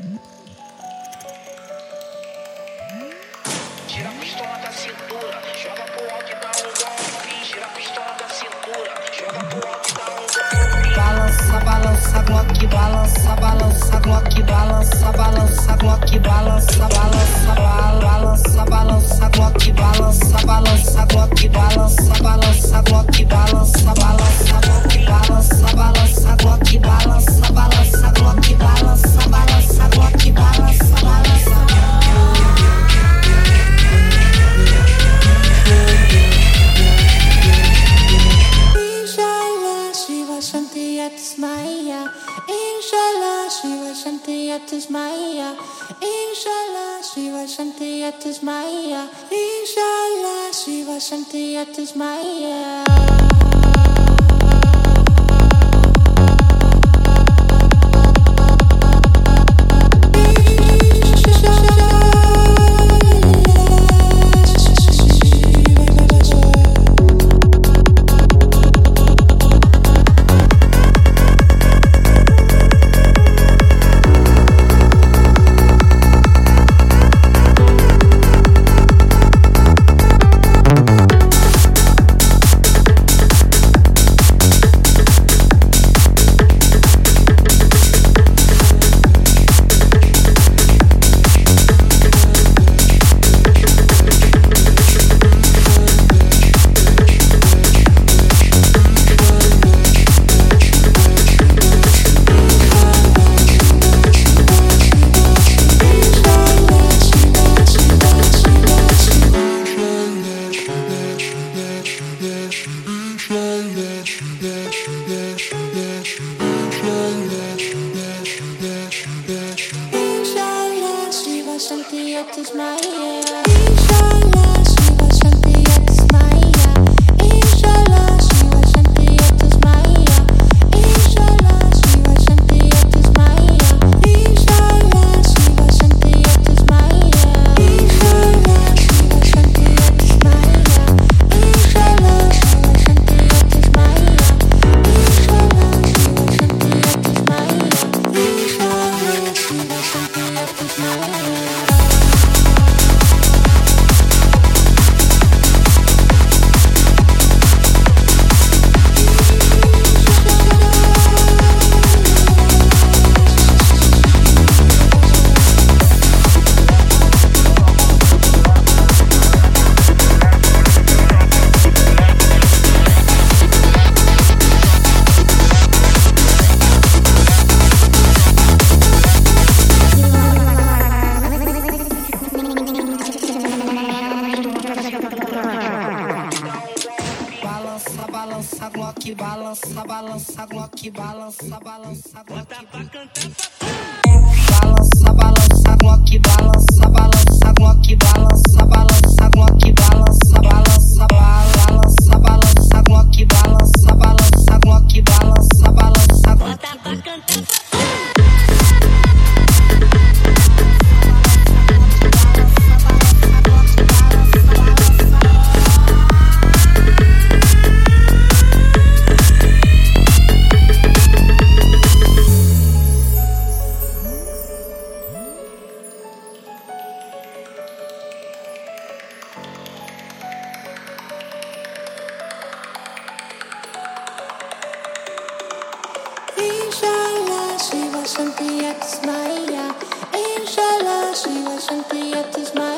Tira a pistola da cintura, joga pro alto e dá um golpe. Tira a pistola da cintura, joga pro alto e dá um golpe. Balança, balança, glock, balança, balança, glock, balança, balança, glock, balança, balança, balança. Shantiyat's Maya. Inshallah, Shiva Shantiyat's Inshallah, Shiva Shantiyat's Inshallah, Shiva Shantiyat's touch my hair. balança, Glock balança, balança, Glock balança, balança, Glock. Bota pra cantar pra Balança, balança, Glock balança, balança. sentía tus maías y yo lo sigo sentía tus maías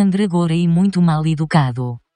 mandragora e muito mal educado.